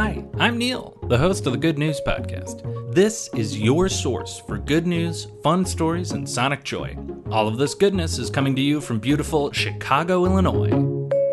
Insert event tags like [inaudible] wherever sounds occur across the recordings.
Hi, I'm Neil, the host of the Good News Podcast. This is your source for good news, fun stories, and sonic joy. All of this goodness is coming to you from beautiful Chicago, Illinois.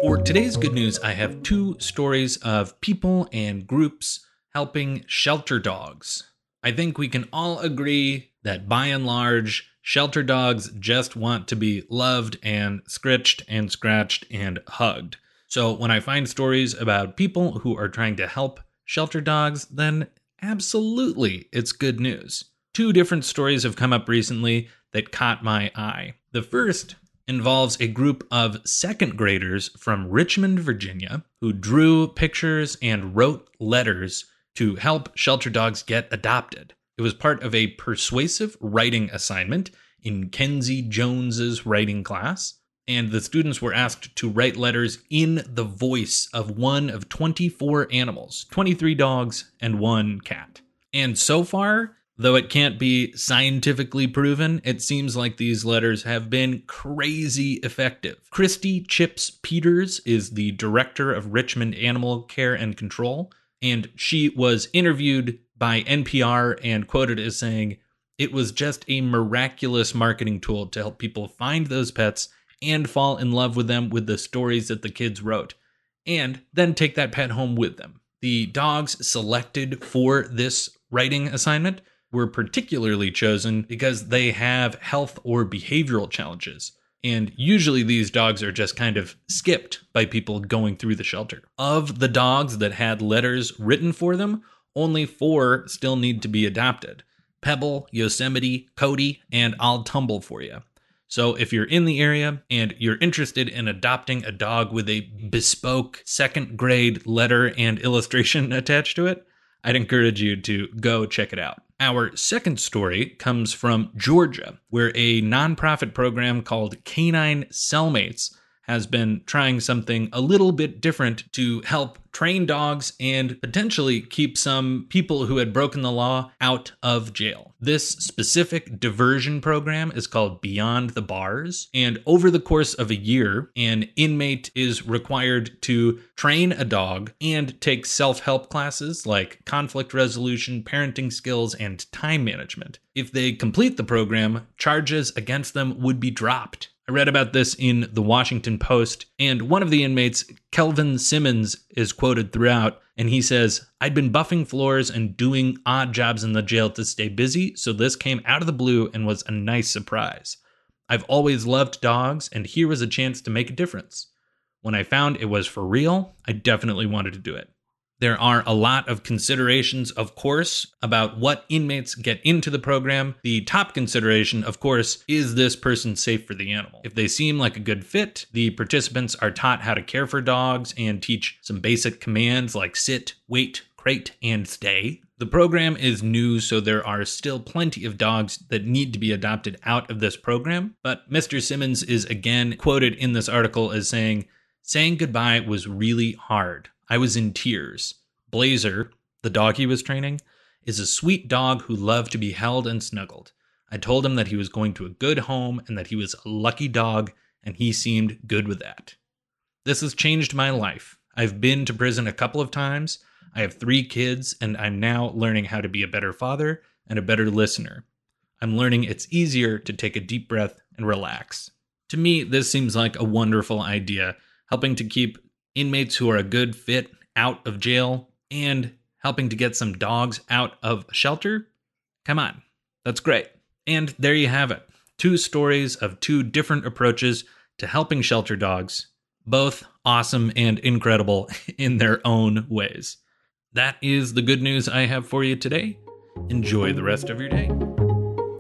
For today's good news, I have two stories of people and groups helping shelter dogs. I think we can all agree that by and large, shelter dogs just want to be loved and scritched and scratched and hugged. So when I find stories about people who are trying to help shelter dogs, then absolutely it's good news. Two different stories have come up recently that caught my eye. The first involves a group of second graders from Richmond, Virginia, who drew pictures and wrote letters to help shelter dogs get adopted. It was part of a persuasive writing assignment in Kenzie Jones's writing class and the students were asked to write letters in the voice of one of 24 animals 23 dogs and one cat. And so far, though it can't be scientifically proven, it seems like these letters have been crazy effective. Christie Chipps Peters is the director of Richmond Animal Care and Control, and she was interviewed by NPR and quoted as saying, it was just a miraculous marketing tool to help people find those pets and fall in love with them with the stories that the kids wrote, and then take that pet home with them. The dogs selected for this writing assignment were particularly chosen because they have health or behavioral challenges. And usually these dogs are just kind of skipped by people going through the shelter. Of the dogs that had letters written for them, only four still need to be adopted Pebble, Yosemite, Cody, and I'll Tumble for you. So, if you're in the area and you're interested in adopting a dog with a bespoke second grade letter and illustration [laughs] attached to it, I'd encourage you to go check it out. Our second story comes from Georgia, where a nonprofit program called Canine Cellmates has been trying something a little bit different to help train dogs and potentially keep some people who had broken the law out of jail. This specific diversion program is called Beyond the Bars. And over the course of a year, an inmate is required to train a dog and take self help classes like conflict resolution, parenting skills, and time management. If they complete the program, charges against them would be dropped. I read about this in the Washington Post, and one of the inmates, Kelvin Simmons, is quoted throughout, and he says, I'd been buffing floors and doing odd jobs in the jail to stay busy, so this came out of the blue and was a nice surprise. I've always loved dogs, and here was a chance to make a difference. When I found it was for real, I definitely wanted to do it. There are a lot of considerations, of course, about what inmates get into the program. The top consideration, of course, is this person safe for the animal? If they seem like a good fit, the participants are taught how to care for dogs and teach some basic commands like sit, wait, crate, and stay. The program is new, so there are still plenty of dogs that need to be adopted out of this program. But Mr. Simmons is again quoted in this article as saying, Saying goodbye was really hard. I was in tears. Blazer, the dog he was training, is a sweet dog who loved to be held and snuggled. I told him that he was going to a good home and that he was a lucky dog, and he seemed good with that. This has changed my life. I've been to prison a couple of times. I have three kids, and I'm now learning how to be a better father and a better listener. I'm learning it's easier to take a deep breath and relax. To me, this seems like a wonderful idea, helping to keep inmates who are a good fit out of jail and helping to get some dogs out of shelter. Come on, that's great. And there you have it two stories of two different approaches to helping shelter dogs, both awesome and incredible [laughs] in their own ways. That is the good news I have for you today. Enjoy the rest of your day.